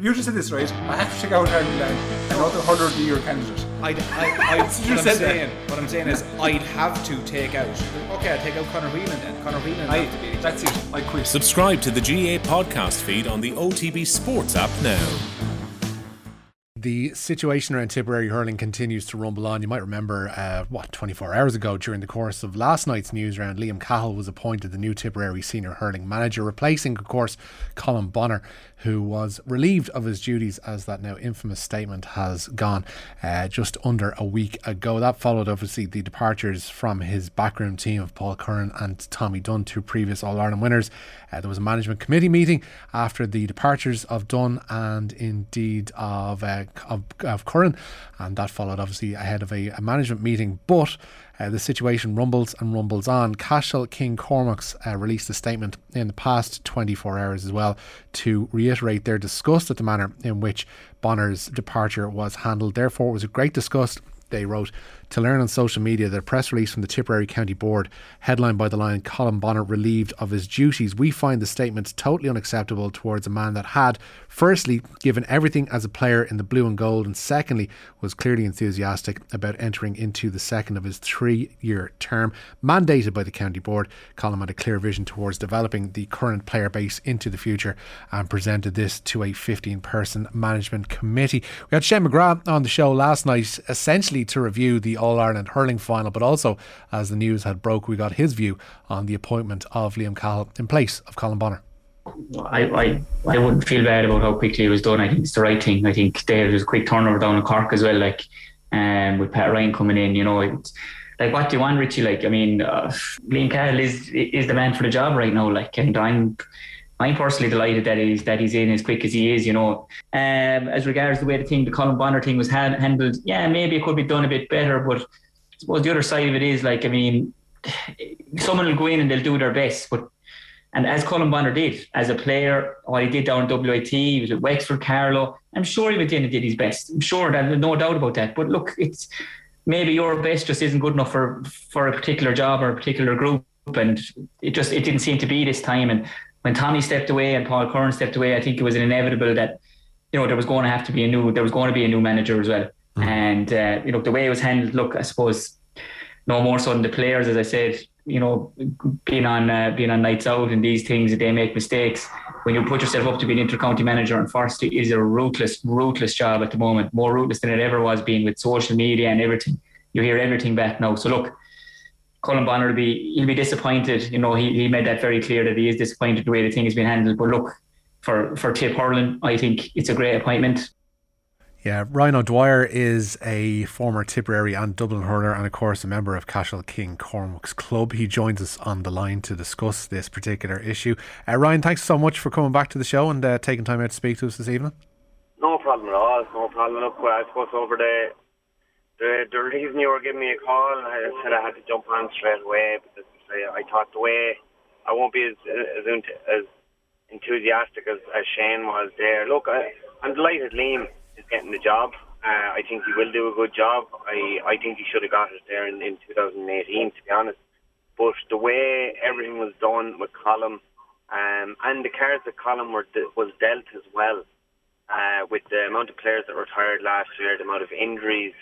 You just said this, right? I have to check out Harry Land, uh, another hundred year candidate. I'd, I, I, You what, I'm said that. saying, what I'm saying is, I'd have to take out. Okay, I'll take out Conor Whelan then. Conor Whelan I, have to be. that's it. I quit. Subscribe to the GA podcast feed on the OTB Sports app now. The situation around Tipperary hurling continues to rumble on. You might remember, uh, what, 24 hours ago, during the course of last night's news round, Liam Cahill was appointed the new Tipperary senior hurling manager, replacing, of course, Colm Bonnar, who was relieved of his duties as that now infamous statement has gone uh, just under a week ago. That followed, obviously, the departures from his backroom team of Paul Curran and Tommy Dunne, two previous All Ireland winners. Uh, there was a management committee meeting after the departures of Dunne and indeed of uh, of, of Curran, and that followed obviously ahead of a, a management meeting. But uh, the situation rumbles and rumbles on. Cashel King Cormac's uh, released a statement in the past 24 hours as well to reiterate their disgust at the manner in which Bonnar's departure was handled. Therefore, it was a great disgust. They wrote to learn on social media that a press release from the Tipperary County Board, headlined by the line Colm Bonnar relieved of his duties. We find the statement totally unacceptable towards a man that had, firstly, given everything as a player in the blue and gold, and secondly, was clearly enthusiastic about entering into the second of his three year term. Mandated by the County Board, Colm had a clear vision towards developing the current player base into the future and presented this to a 15 person management committee. We had Shane McGrath on the show last night, essentially to review the All Ireland hurling final, but also as the news had broke, we got his view on the appointment of Liam Cahill in place of Colm Bonnar. I, I, I wouldn't feel bad about how quickly it was done. I think it's the right thing. I think there was a quick turnover down in Cork as well, like um, with Pat Ryan coming in. You know, it's, like what do you want, Richie? Like, I mean, uh, Liam Cahill is is the man for the job right now. Like, and I'm I'm personally delighted that he's that he's in as quick as he is. You know, um, as regards the way the thing, the Colm Bonnar thing was hand, handled, yeah, maybe it could be done a bit better. But I suppose the other side of it is like, I mean, someone will go in and they'll do their best, but and as Colm Bonnar did, as a player, what he did down in WIT, he was at Wexford, Carlow. I'm sure he went in and did his best. I'm sure that no doubt about that. But look, it's maybe your best just isn't good enough for for a particular job or a particular group, and it just it didn't seem to be this time. And when Tommy stepped away and Paul Curran stepped away, I think it was inevitable that you know there was going to have to be a new there was going to be a new manager as well. And uh, you know the way it was handled. Look, I suppose no more so than the players, as I said. You know, being on uh, being on nights out and these things, they make mistakes. When you put yourself up to be an inter-county manager, and first it is a ruthless, ruthless job at the moment, more ruthless than it ever was, being with social media and everything. You hear everything back now. So look, Colm Bonnar will be he'll be disappointed. You know, he, he made that very clear that he is disappointed the way the thing has been handled. But look, for for Tip Hurling, I think it's a great appointment. Yeah, Ryan O'Dwyer is a former Tipperary and Dublin hurler, and of course a member of Cashel King Cormac's club. He joins us on the line to discuss this particular issue. Uh, Ryan, thanks so much for coming back to the show and uh, taking time out to speak to us this evening. No problem at all. No problem. Look, I suppose over the the, the reason you were giving me a call, I said I had to jump on straight away because I, thought the way I won't be as as, as enthusiastic as, as Shane was there. Look, I, I'm delighted Liam is getting the job. Uh, I think he will do a good job. I, I think he should have got it there in, in 2018, to be honest. But the way everything was done with Colm um, and the cards that Colm were de- was dealt as well, uh, with the amount of players that retired last year, the amount of injuries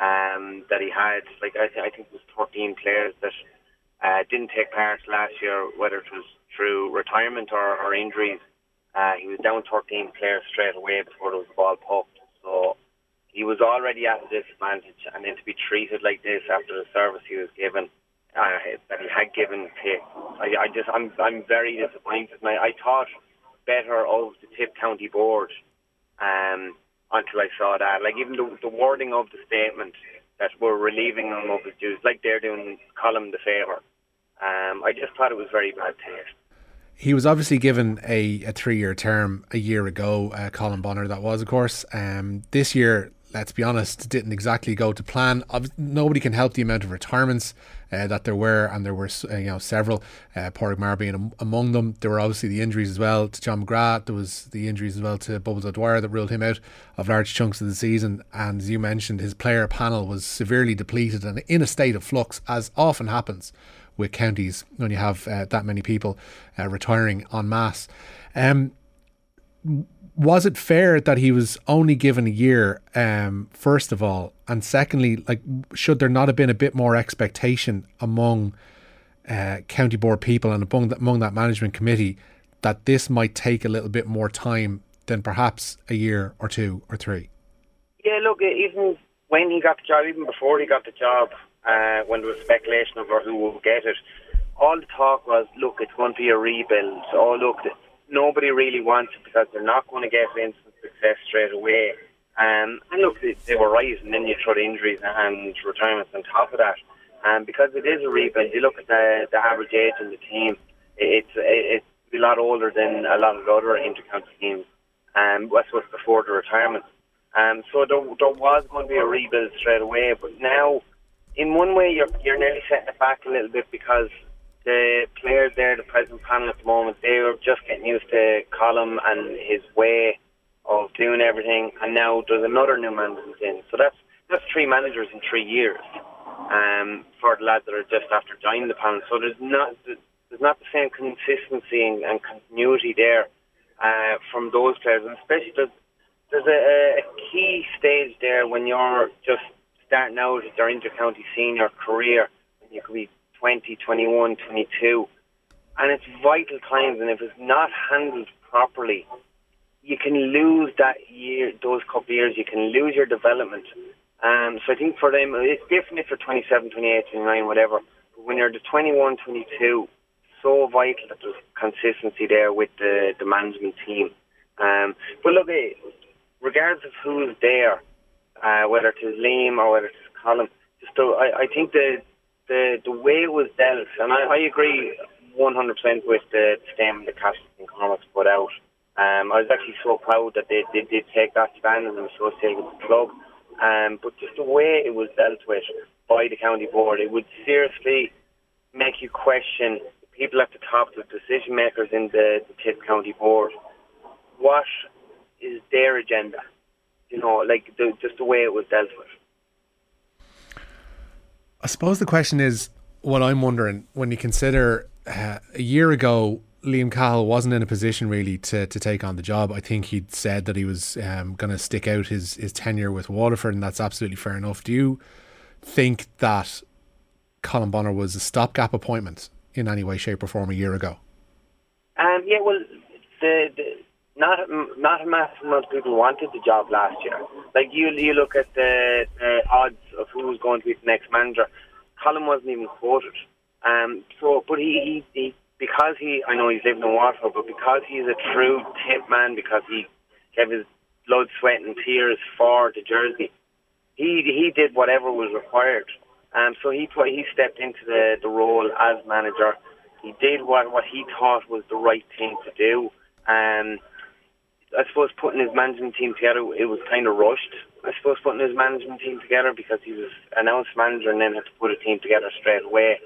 um, that he had. Like I, th- I think it was 13 players that uh, didn't take part last year, whether it was through retirement or, or injuries. Uh, he was down 13 players straight away before there was the ball popped. So he was already at a disadvantage, and then to be treated like this after the service he was given, uh, that he had given, to, I, I just I'm I'm very disappointed. I, I thought better of the Tip County Board um, until I saw that. Like even the, the wording of the statement that we're relieving him of his dues, like they're doing Colm the favour. Um, I just thought it was very bad taste. He was obviously given a, a three year term a year ago, uh, Colm Bonnar, that was, of course. Um, this year, let's be honest, didn't exactly go to plan. Nobody can help the amount of retirements uh, that there were, and there were uh, you know several. Uh, Maher being among them. There were obviously the injuries as well to John McGrath. There was the injuries as well to Bubbles O'Dwyer that ruled him out of large chunks of the season. And as you mentioned, his player panel was severely depleted and in a state of flux, as often happens with counties when you have uh, that many people uh, retiring en masse. Um, was it fair that he was only given a year? Um, first of all, and secondly, like, should there not have been a bit more expectation among uh, county board people and among that, among that management committee that this might take a little bit more time than perhaps a year or two or three? Yeah, look, even when he got the job, even before he got the job, uh, when there was speculation over who will get it, all the talk was, look, it's going to be a rebuild. Oh, look, nobody really wants it because they're not going to get instant success straight away. Um, and look, they, they were right, and then you throw the injuries and retirements on top of that. Um, because it is a rebuild, you look at the, the average age in the team, it's, it's a lot older than a lot of the other intercounty teams. Um, I suppose before the retirement. Um, so there, there was going to be a rebuild straight away, but now, in one way, you're you're nearly setting it back a little bit because the players there, the present panel at the moment, they were just getting used to Colm and his way of doing everything, and now there's another new management in. So that's that's three managers in three years um, for the lads that are just after joining the panel. So there's not there's not the same consistency and, and continuity there uh, from those players, and especially there's, there's a, a key stage there when you're just starting out at your inter-county senior career. And you could be 20, 21, 22, and it's vital times. And if it's not handled properly, you can lose that year, those couple of years. You can lose your development. Um, so I think for them, it's different for 27, 28, 29, whatever. But when you're the 21, 22, so vital that there's consistency there with the, the management team. Um, but look, eh, regardless of who's there, uh, whether it's Liam or whether it's Colm, just though, I, I think the, the the way it was dealt, and I, I agree 100% with the statement that Cashel King Cormac put out. Um, I was actually so proud that they, they did take that stand and associated with the club. Um, but just the way it was dealt with by the county board, it would seriously make you question people at the top, the decision makers in the, the Tip County Board, what is their agenda? You know, like the, just the way it was dealt with. I suppose the question is what I'm wondering when you consider uh, a year ago, Liam Cahill wasn't in a position really to, to take on the job. I think he'd said that he was um, going to stick out his, his tenure with Waterford, and that's absolutely fair enough. Do you think that Colm Bonnar was a stopgap appointment in any way, shape, or form a year ago? Um, yeah, well, the, the not not a massive amount of people wanted the job last year. Like you, you look at the, the who was going to be the next manager. Colm wasn't even quoted. Um, so, but he, he, he because he, I know he's living in Waterford, but because he's a true tip man, because he gave his blood, sweat, and tears for the jersey, he he did whatever was required. Um, so he put, he stepped into the, the role as manager. He did what, what he thought was the right thing to do. Um, I suppose putting his management team together, it was kind of rushed. I suppose putting his management team together because he was announced manager and then had to put a team together straight away.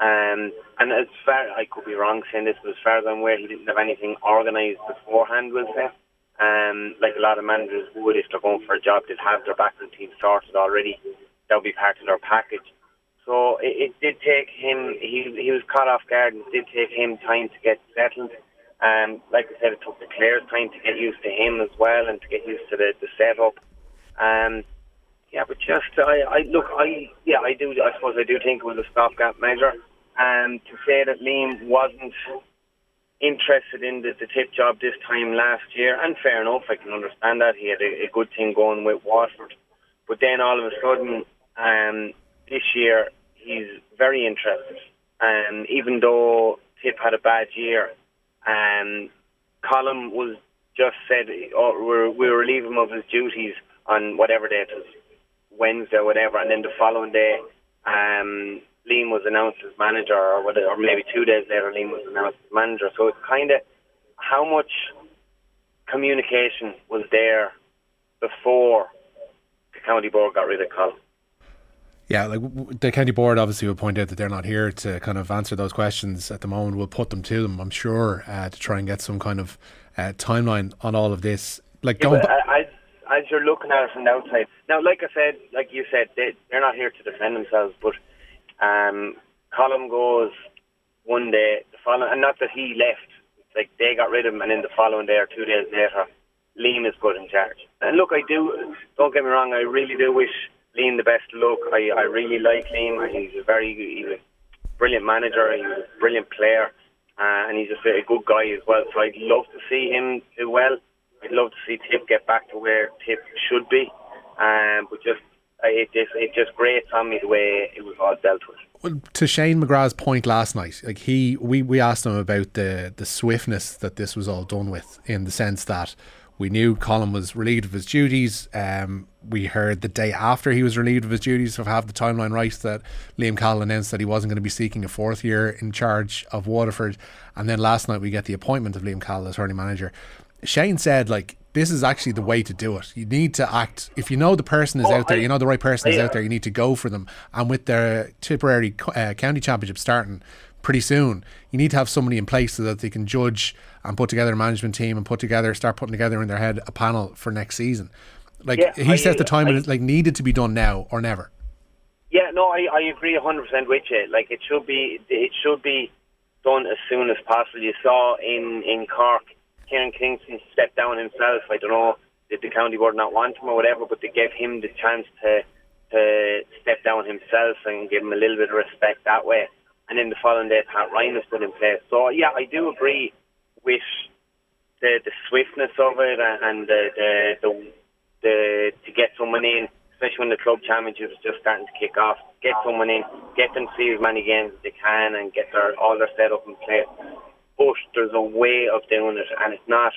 Um, and as far I could be wrong saying this, but as far as I'm aware, he didn't have anything organised beforehand, was there? Um, like a lot of managers would if they're going for a job, they'd have their background team sorted already that would be part of their package. So it, it did take him. He he was caught off guard, and it did take him time to get settled. Um, like I said, it took the players time to get used to him as well, and to get used to the the setup. Um, yeah, but just I, I look, I yeah, I do. I suppose I do think it was a stopgap measure. And to say that Liam wasn't interested in the, the tip job this time last year, and fair enough, I can understand that he had a, a good thing going with Waterford, But then all of a sudden, um, this year he's very interested. And um, even though Tip had a bad year, um, Colm was just said oh, we're, we were relieve him of his duties on whatever day it was, Wednesday or whatever, and then the following day, um, Liam was announced as manager, or whatever, or maybe two days later, Liam was announced as manager. So it's kind of how much communication was there before the county board got rid of Colm. Yeah, like the county board obviously will point out that they're not here to kind of answer those questions at the moment. We'll put them to them, I'm sure, uh, to try and get some kind of uh, timeline on all of this. Like, yeah, as, as you're looking at it from the outside, now, like I said, like you said, they, they're not here to defend themselves, but um, Colm goes one day, the following, and not that he left, like they got rid of him, and then the following day or two days later, Liam is put in charge. And look, I do. Don't get me wrong. I really do wish Liam the best look. I, I really like Liam. He's a very he's a brilliant manager. He's a brilliant player, uh, and he's just a good guy as well. So I'd love to see him do well. I'd love to see Tip get back to where Tip should be. Um, but just it just it just grates on me the way it was all dealt with. Well, to Shane McGrath's point last night, like he, we, we asked him about the the swiftness that this was all done with, in the sense that we knew Colm was relieved of his duties. Um, we heard the day after he was relieved of his duties, if I have the timeline right, that Liam Cahill announced that he wasn't going to be seeking a fourth year in charge of Waterford. And then last night we get the appointment of Liam Cahill as hurling manager. Shane said, like, this is actually the way to do it. You need to act. If you know the person is Oh, out there, I- you know the right person is out there, you need to go for them. And with the Tipperary uh, County Championship starting pretty soon, you need to have somebody in place so that they can judge and put together a management team and put together, start putting together in their head a panel for next season. Like Yeah, he I- says, the time I- is like needed to be done now or never. Yeah, no, I, I agree hundred percent with you. Like it should be it should be done as soon as possible. You saw in in Cork, Kieran Kingston stepped down himself. I don't know did the county board not want him or whatever, but they gave him the chance to to step down himself and give him a little bit of respect that way. And then the following day, Pat Ryan was put in place. So yeah, I do agree with the the swiftness of it and the the, the the to get someone in, especially when the club championship is just starting to kick off. Get someone in, get them to see as many games as they can, and get their all their setup in place. But there's a way of doing it, and it's not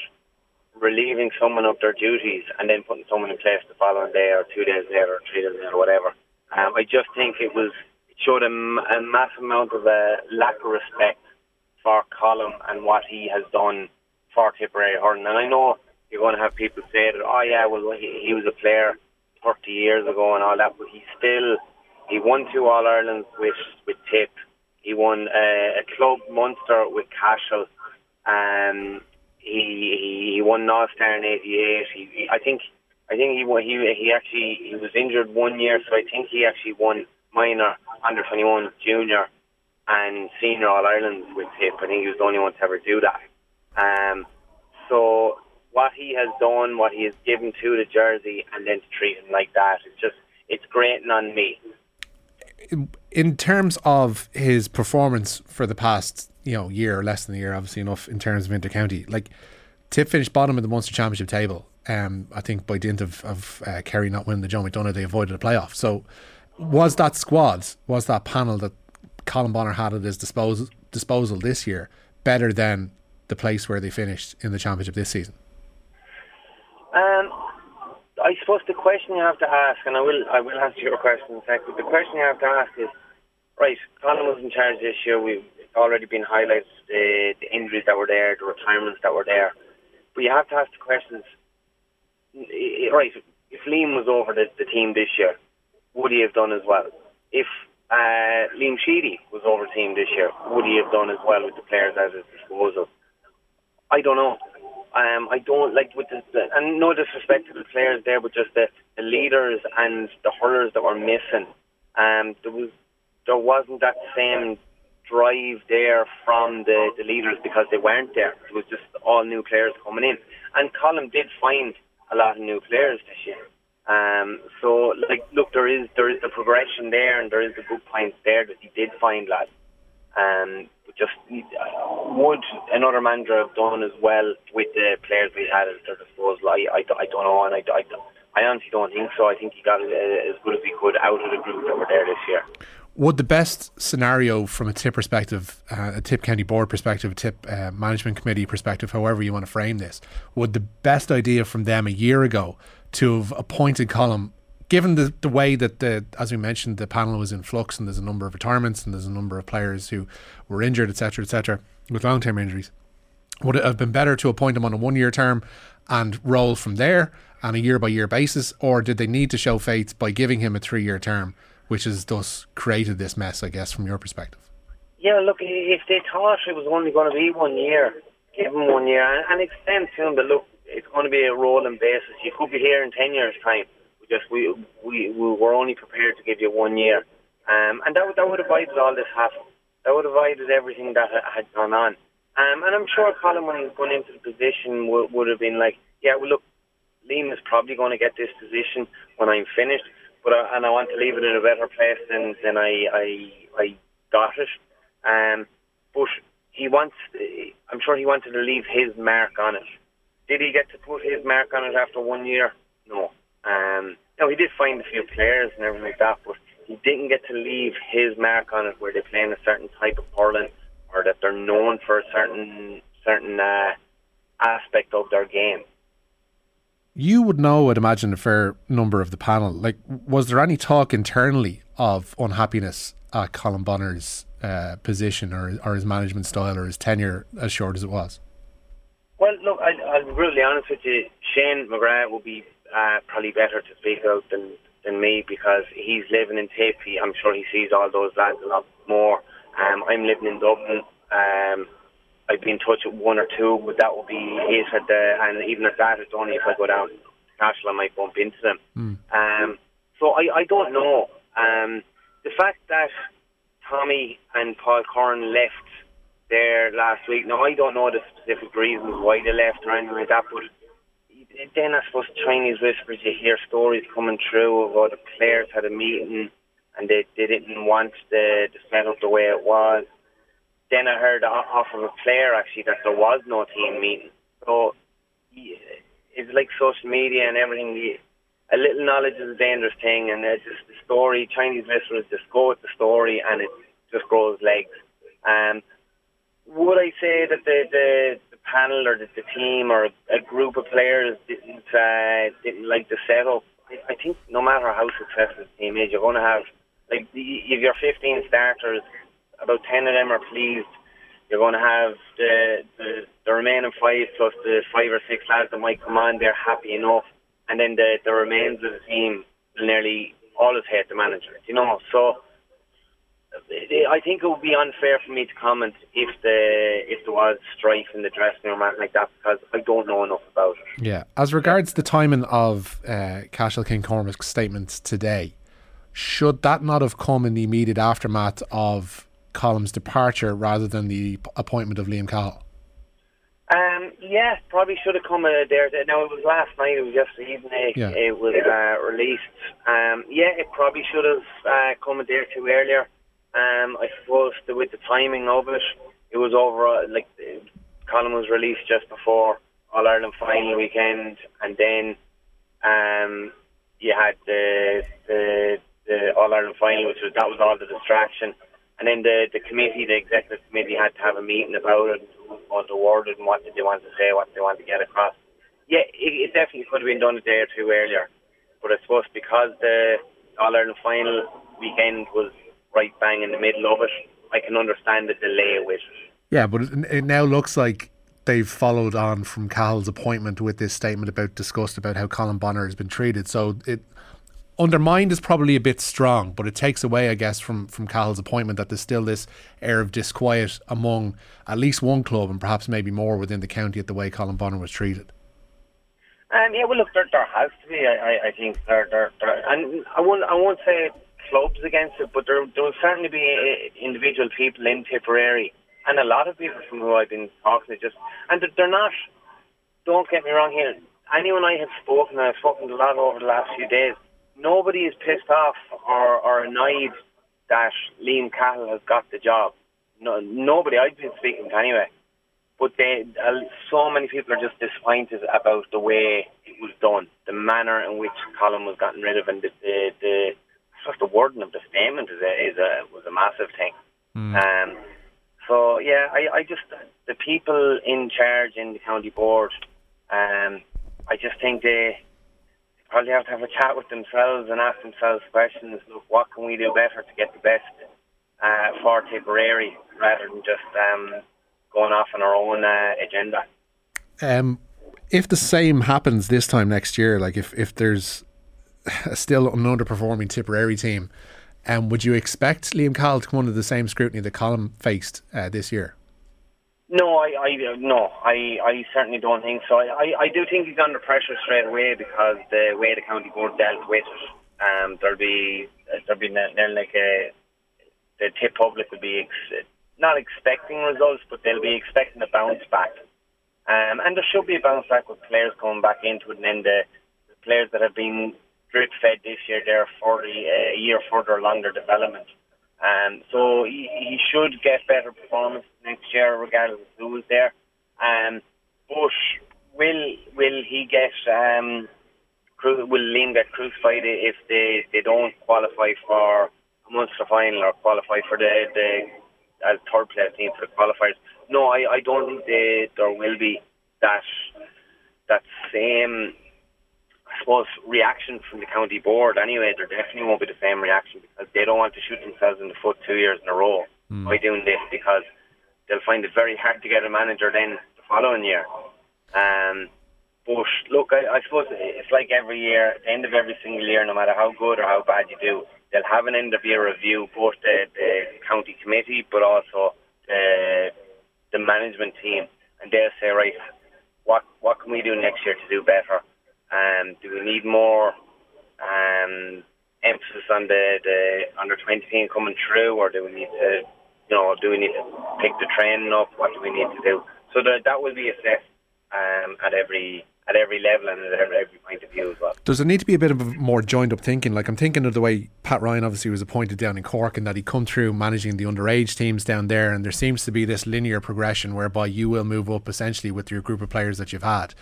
relieving someone of their duties and then putting someone in place the following day or two days later or three days later or whatever. Um, I just think it was it showed a, a massive amount of uh, lack of respect for Colm and what he has done for Tipperary hurling. And I know you're going to have people say that, oh yeah, well he, he was a player 30 years ago and all that, but he still he won two All Irelands with with Tip. He won uh, a club Munster with Cashel. Um, he he, he won All Star in '88. He, he, I think I think he won, he he actually he was injured one year, so I think he actually won minor under 21 junior and senior All Ireland with Tip. I think he was the only one to ever do that. Um, so what he has done, what he has given to the jersey, and then to treat him like that, it's just it's grating on me. In terms of his performance for the past you know year or less than a year, obviously enough in terms of intercounty, like Tip finished bottom of the Munster Championship table. Um, I think by dint of, of uh, Kerry not winning the Joe McDonagh, they avoided a playoff. So, was that squad, was that panel that Colm Bonnar had at his disposal disposal this year better than the place where they finished in the championship this season? Um, I suppose the question you have to ask, and I will I will answer your question in a second. The question you have to ask is, right? Colm was in charge this year. We've already been highlighted the, the injuries that were there, the retirements that were there. But you have to ask the questions. i- Right, if Liam was over the, the team this year, would he have done as well? If uh, Liam Sheedy was over the team this year, would he have done as well with the players at his disposal? I don't know. Um, I don't like with the, the and no disrespect to the players there, but just the, the leaders and the hurlers that were missing. Um, there was there wasn't that same drive there from the, the leaders because they weren't there. It was just all new players coming in, and Colm did find a lot of new players this year. Um, so like, look, there is there is the progression there, and there is the good points there that he did find, lads. Um, just would another manager have done as well with the players we had at their disposal? I, I, I don't know, and I, I, I honestly don't think so. I think he got uh, as good as he could out of the group that were there this year. Would the best scenario from a tip perspective, uh, a tip county board perspective, a tip uh, management committee perspective, however you want to frame this, would the best idea from them a year ago to have appointed Colm, given the, the way that the, as we mentioned, the panel was in flux and there's a number of retirements and there's a number of players who were injured, etc., etc., with long term injuries, would it have been better to appoint him on a one year term and roll from there on a year by year basis, or did they need to show faith by giving him a three year term, which has thus created this mess, I guess, from your perspective? Yeah, look, if they thought it was only going to be one year, give him one year and, extend to him. But look, it's going to be a rolling basis. You could be here in ten years' time. Just we we, we were only prepared to give you one year, um, and that would that would have avoided all this hassle. That would have avoided everything that had gone on. Um, and I'm sure Colm, when he was going into the position, would, would have been like, yeah, well, look, Liam is probably going to get this position when I'm finished, but I, and I want to leave it in a better place than than I I, I got it. Um, but he wants, I'm sure he wanted to leave his mark on it. Did he get to put his mark on it after one year? No. Um, he did find a few players and everything like that, but he didn't get to leave his mark on it where they play in a certain type of hurling or that they're known for a certain certain uh, aspect of their game. You would know, I'd imagine, a fair number of the panel. Like, was there any talk internally of unhappiness at Colm Bonnar's uh, position or, or his management style or his tenure as short as it was? Well, look, I, I'll be brutally honest with you. Shane McGrath will be uh, probably better to speak out than, than me because he's living in Tapey. I'm sure he sees all those lads a lot more. Um, I'm living in Dublin. Um, I've been in touch with one or two, but that will be it at the, and even at that, it's only if I go down to Cashel I might bump into them. Mm. Um, so I, I don't know. Um, the fact that Tommy and Paul Curran left there last week, now I don't know the specific reasons why they left or anything like that, but then I suppose Chinese whispers, you hear stories coming through of how the players had a meeting and they, they didn't want the, the setup the way it was. Then I heard off of a player actually that there was no team meeting. So it's like social media and everything. A little knowledge is a dangerous thing, and it's just the story. Chinese whispers just go with the story, and it just grows legs. Um, would I say that the, the panel or the, the team or a group of players didn't uh, didn't like the setup? I, I think no matter how successful the team is, you're going to have like if you're 15 starters, about 10 of them are pleased. You're going to have the, the the remaining five plus the five or six lads that might come on. They're happy enough, and then the the remains of the team will nearly always hate the manager. You know, so I think it would be unfair for me to comment if the if there was strife in the dressing room or anything like that because I don't know enough about it. Yeah, as regards the timing of uh, Cashel King Cormac's statements today, should that not have come in the immediate aftermath of Colm's departure rather than the appointment of Liam Cahill? Um, yeah, probably should have come uh, there. Now it was last night. It was yesterday evening. Yeah. It was uh, released. Um, yeah, it probably should have uh, come a day or two earlier. Um, I suppose the, with the timing of it, it was over. Uh, like Colm was released just before All Ireland final weekend, and then um, you had the the, the All Ireland final, which was that was all the distraction. And then the, the committee, the executive committee, had to have a meeting about it, what the worded and what did they want to say, what they want to get across. Yeah, it, it definitely could have been done a day or two earlier. But I suppose because the All Ireland final weekend was right bang in the middle of it, I can understand the delay with it. Yeah, but it, it now looks like they've followed on from Cahill's appointment with this statement about disgust about how Colm Bonnar has been treated. So it undermined is probably a bit strong, but it takes away, I guess, from from Cahill's appointment that there's still this air of disquiet among at least one club and perhaps maybe more within the county at the way Colm Bonnar was treated. Um, yeah, well, look, there, there has to be. I, I, I think there, there, there, and I won't, I won't say clubs against it, but there, there will certainly be uh, individual people in Tipperary, and a lot of people from who I've been talking to, just and they're not. Don't get me wrong here. Anyone I have spoken, I've spoken a lot over the last few days nobody is pissed off or, or annoyed that Liam Cahill has got the job. No, nobody I've been speaking to anyway. But they, uh, so many people are just disappointed about the way it was done, the manner in which Colm was gotten rid of, and the the, the just the wording of the statement is a, is a was a massive thing. Mm. Um, so yeah, I, I just the people in charge in the county board, um, I just think they probably have to have a chat with themselves and ask themselves questions. Look, what can we do better to get the best uh, for Tipperary rather than just um, going off on our own uh, agenda. Um, if the same happens this time next year, like if, if there's still an underperforming Tipperary team, um, would you expect Liam Cahill to come under the same scrutiny that Colm faced uh, this year? No, I, I no, I, I certainly don't think so. I, I do think he's under pressure straight away because the way the county board dealt with it, um, there'll be there'll be like a the tip public will be ex- not expecting results, but they'll be expecting a bounce back. Um, and there should be a bounce back with players coming back into it, and then the, the players that have been drip fed this year, they're for the, a year further along their development. Um, so he, he should get better performance next year, regardless of who's there. Um, but will will he get um, will Liam get crucified if they, they don't qualify for a Munster final or qualify for the the uh, third place team for the qualifiers? No, I, I don't think they, there will be that that same suppose reaction from the county board. Anyway, there definitely won't be the same reaction because they don't want to shoot themselves in the foot two years in a row by doing this because they'll find it very hard to get a manager then the following year. Um, but look, I, I suppose it's like every year, at the end of every single year, no matter how good or how bad you do, they'll have an end of year review, both the, the county committee, but also the, the management team, and they'll say, right, what what can we do next year to do better? Um, do we need more um, emphasis on the, the under twenty team coming through, or do we need to, you know, do we need to pick the training up? What do we need to do? So that that will be assessed um, at every at every level and at every, every point of view as well. Does there need to be a bit of a more joined up thinking? Like I'm thinking of the way Pat Ryan obviously was appointed down in Cork and that he come through managing the underage teams down there and there seems to be this linear progression whereby you will move up essentially with your group of players that you've had.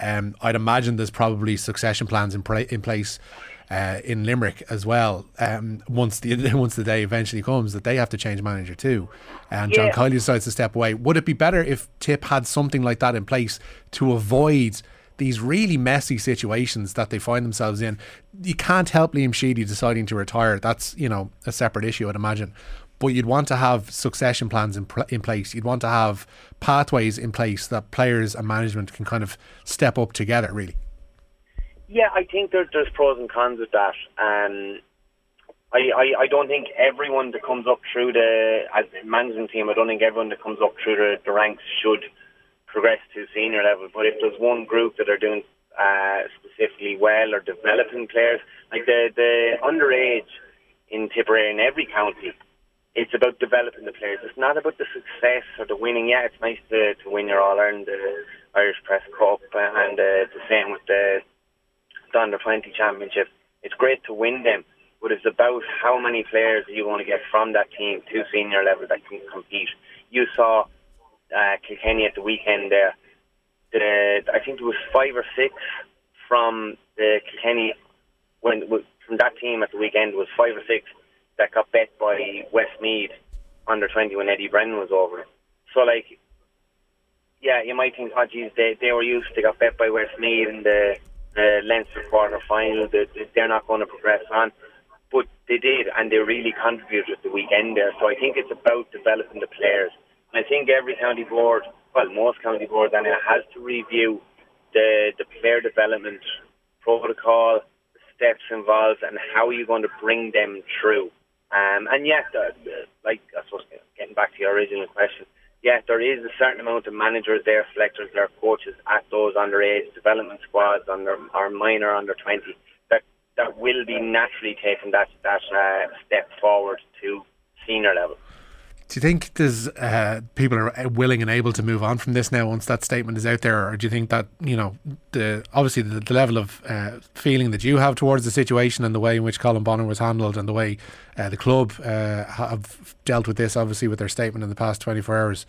Um, I'd imagine there's probably succession plans in, pra- in place uh, in Limerick as well. Um, once the once the day eventually comes that they have to change manager too, and John Yeah. Kiely decides to step away. Would it be better if Tip had something like that in place to avoid these really messy situations that they find themselves in? You can't help Liam Sheedy deciding to retire. That's you know a separate issue, I'd imagine. But you'd want to have succession plans in, pl- in place. You'd want to have pathways in place that players and management can kind of step up together. Really. Yeah, I think there, there's pros and cons with that. Um, I, I, I don't think everyone that comes up through the as management team, I don't think everyone that comes up through the, the ranks should progress to senior level. But if there's one group that are doing uh, specifically well or developing players, like the the underage in Tipperary in every county, it's about developing the players. It's not about the success or the winning. Yeah, it's nice to, to win your All Ireland, the Irish Press Cup, uh, and uh, the same with the, the Under 20 Championship. It's great to win them, but it's about how many players you want to get from that team to senior level that can compete. You saw uh, Kilkenny at the weekend there. The, I think there was five or six from the Kilkenny when from that team at the weekend was five or six that got bet by Westmeath under twenty when Eddie Brennan was over. So like, yeah, you might think, oh geez, they they were used. They got bet by Westmeath in the the Leinster quarter final. That they're not going to progress on, but they did, and they really contributed the weekend there. So I think it's about developing the players. And I think every county board, well, most county boards, and it has to review the the player development protocol, steps involved, and how you're going to bring them through. Um, and yet, uh, like I suppose, getting back to your original question, yes, there is a certain amount of managers there, selectors there, coaches at those underage development squads, under or minor under twenty, that that will be naturally taking that that uh, step forward to senior level. Do you think there's uh, people are willing and able to move on from this now once that statement is out there, or do you think that you know the obviously the, the level of uh, feeling that you have towards the situation and the way in which Colm Bonnar was handled and the way uh, the club uh, have dealt with this, obviously with their statement in the past 24 hours,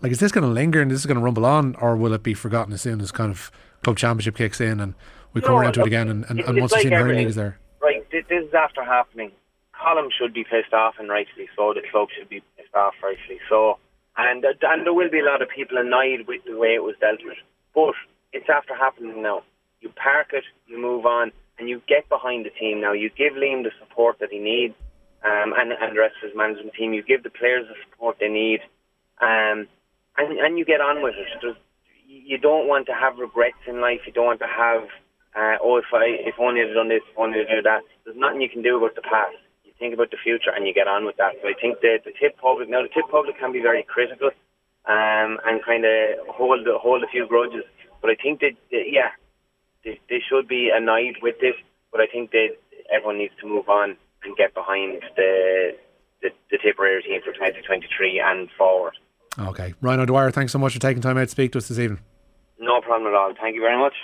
like is this going to linger and this is going to rumble on, or will it be forgotten as soon as kind of club championship kicks in and we come around to it again and, and, and once the like senior everything. league is there? Right, this, this is after happening. Colm should be pissed off, and rightfully so. The club should be pissed off, rightfully so. And uh, and there will be a lot of people annoyed with the way it was dealt with. But it's after happening now. You park it, you move on, and you get behind the team now. You give Liam the support that he needs, um, and and the rest of his management team. You give the players the support they need, um, and and you get on with it. There's, you don't want to have regrets in life. You don't want to have uh, oh, if I if only I'd done this, if only I'd done that. There's nothing you can do about the past. Think about the future and you get on with that. So I think the the tip public now the tip public can be very critical, um, and kind of hold hold a few grudges. But I think that that, yeah, they, they should be annoyed with this. But I think that everyone needs to move on and get behind the the, the Tipperary team for 2023 and forward. Okay, Ryan O'Dwyer, thanks so much for taking time out to speak to us this evening. No problem at all. Thank you very much.